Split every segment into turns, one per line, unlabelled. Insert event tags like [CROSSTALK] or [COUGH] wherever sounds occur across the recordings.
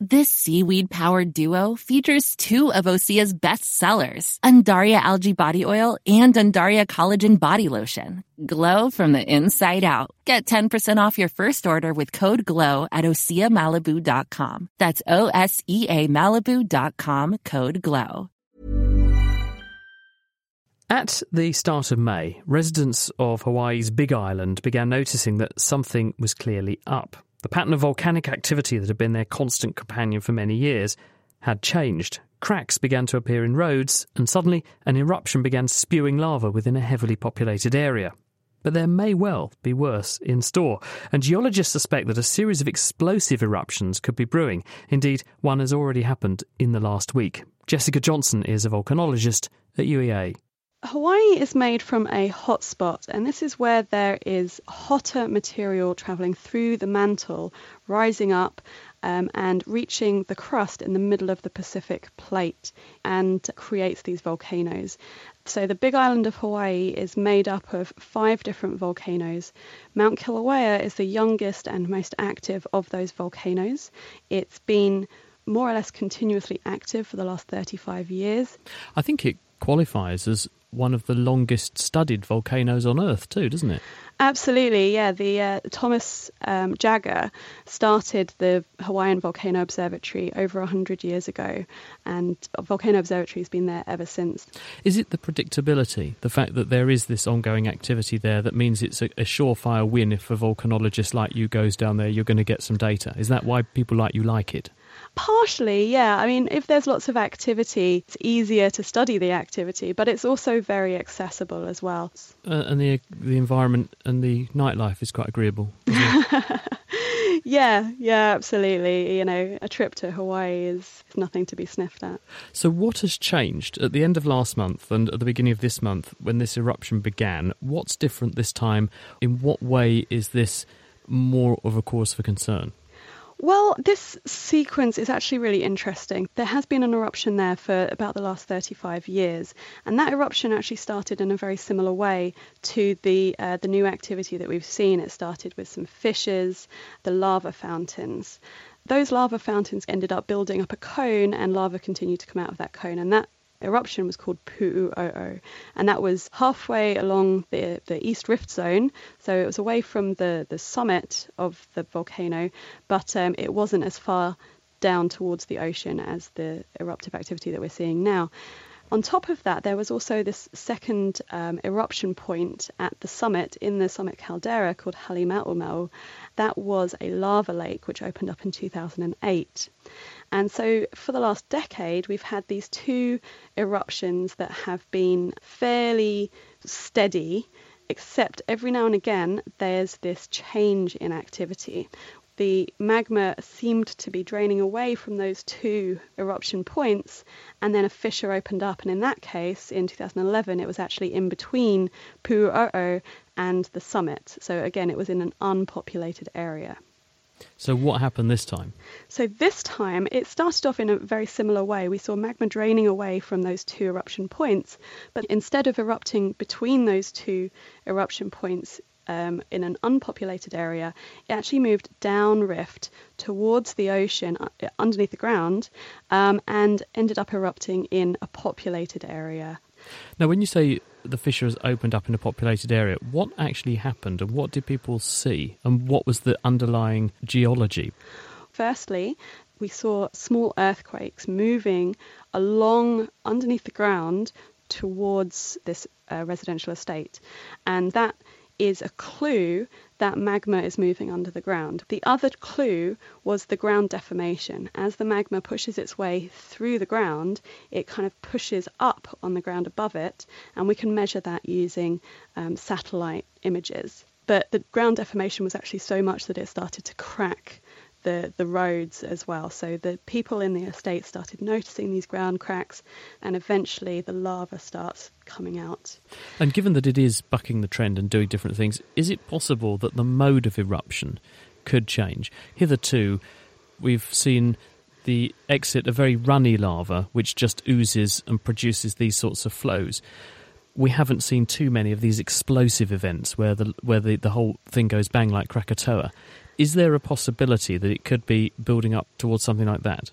This seaweed powered duo features two of Osea's best sellers, Undaria Algae Body Oil and Undaria Collagen Body Lotion. Glow from the inside out. Get 10% off your first order with code GLOW at OseaMalibu.com. That's O S E A Malibu.com code GLOW.
At the start of May, residents of Hawaii's Big Island began noticing that something was clearly up. The pattern of volcanic activity that had been their constant companion for many years had changed. Cracks began to appear in roads, and suddenly an eruption began spewing lava within a heavily populated area. But there may well be worse in store, and geologists suspect that a series of explosive eruptions could be brewing. Indeed, one has already happened in the last week. Jessica Johnson is a volcanologist at UEA.
Hawaii is made from a hotspot, and this is where there is hotter material traveling through the mantle, rising up um, and reaching the crust in the middle of the Pacific plate and creates these volcanoes. So, the big island of Hawaii is made up of five different volcanoes. Mount Kilauea is the youngest and most active of those volcanoes. It's been more or less continuously active for the last 35 years.
I think it qualifies as one of the longest studied volcanoes on Earth, too, doesn't it?
Absolutely, yeah. The uh, Thomas um, Jaggar started the Hawaiian Volcano Observatory over 100 years ago, and Volcano Observatory has been there ever since.
Is it the predictability, the fact that there is this ongoing activity there, that means it's a, a surefire win if a volcanologist like you goes down there, you're going to get some data? Is that why people like you like it?
Partially, yeah. I mean, if there's lots of activity, it's easier to study the activity, but it's also very accessible as well.
Uh, and the the environment and the nightlife is quite agreeable. [LAUGHS]
yeah, yeah, absolutely. You know, a trip to Hawaii is nothing to be sniffed at.
So, what has changed at the end of last month and at the beginning of this month when this eruption began? What's different this time? In what way is this more of a cause for concern?
Well, this sequence is actually really interesting. There has been an eruption there for about the last 35 years, and that eruption actually started in a very similar way to the uh, the new activity that we've seen. It started with some fissures, the lava fountains. Those lava fountains ended up building up a cone, and lava continued to come out of that cone, and that eruption was called Pu'u'o'o, and that was halfway along the, the East Rift Zone, so it was away from the, the summit of the volcano, but um, it wasn't as far down towards the ocean as the eruptive activity that we're seeing now. On top of that, there was also this second um, eruption point at the summit in the summit caldera called Halemaumau. That was a lava lake which opened up in 2008. And so for the last decade, we've had these two eruptions that have been fairly steady, except every now and again there's this change in activity. The magma seemed to be draining away from those two eruption points, and then a fissure opened up. And in that case, in 2011, it was actually in between Pu'u'o'o and the summit. So again, it was in an unpopulated area.
So, what happened this time?
So, this time it started off in a very similar way. We saw magma draining away from those two eruption points, but instead of erupting between those two eruption points um, in an unpopulated area, it actually moved down rift towards the ocean uh, underneath the ground um, and ended up erupting in a populated area.
Now, when you say the fissure has opened up in a populated area. What actually happened and what did people see and what was the underlying geology?
Firstly, we saw small earthquakes moving along underneath the ground towards this uh, residential estate. And that is a clue that magma is moving under the ground. The other clue was the ground deformation. As the magma pushes its way through the ground, it kind of pushes up on the ground above it, and we can measure that using um, satellite images. But the ground deformation was actually so much that it started to crack the, the roads as well. So the people in the estate started noticing these ground cracks, and eventually the lava starts coming out.
And given that it is bucking the trend and doing different things, is it possible that the mode of eruption could change? Hitherto, we've seen the exit of very runny lava, which just oozes and produces these sorts of flows. We haven't seen too many of these explosive events where the where the, the whole thing goes bang like Krakatoa. Is there a possibility that it could be building up towards something like that?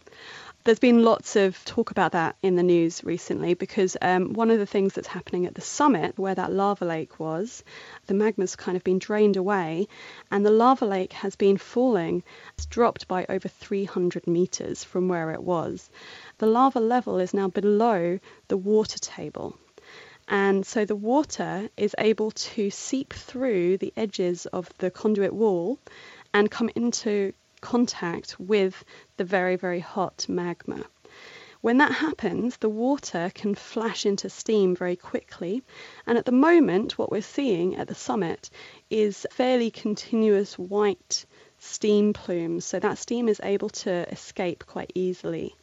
There's been lots of talk about that in the news recently because um, one of the things that's happening at the summit, where that lava lake was, the magma's kind of been drained away, and the lava lake has been falling. It's dropped by over 300 meters from where it was. The lava level is now below the water table. And so the water is able to seep through the edges of the conduit wall and come into contact with the very, very hot magma. When that happens, the water can flash into steam very quickly. And at the moment, what we're seeing at the summit is fairly continuous white steam plumes. So that steam is able to escape quite easily.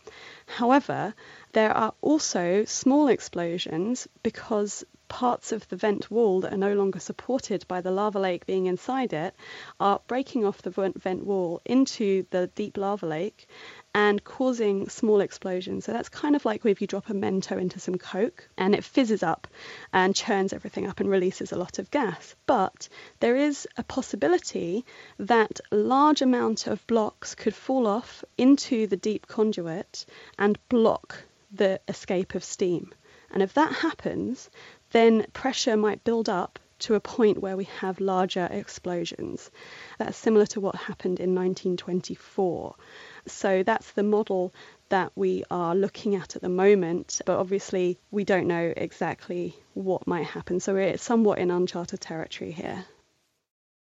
However, there are also small explosions because parts of the vent wall that are no longer supported by the lava lake being inside it are breaking off the vent wall into the deep lava lake and causing small explosions. So that's kind of like if you drop a mento into some Coke and it fizzes up and churns everything up and releases a lot of gas. But there is a possibility that large amount of blocks could fall off into the deep conduit and block the escape of steam. And if that happens, then pressure might build up to a point where we have larger explosions. That's similar to what happened in 1924. So that's the model that we are looking at at the moment, but obviously we don't know exactly what might happen. So we're somewhat in uncharted territory here.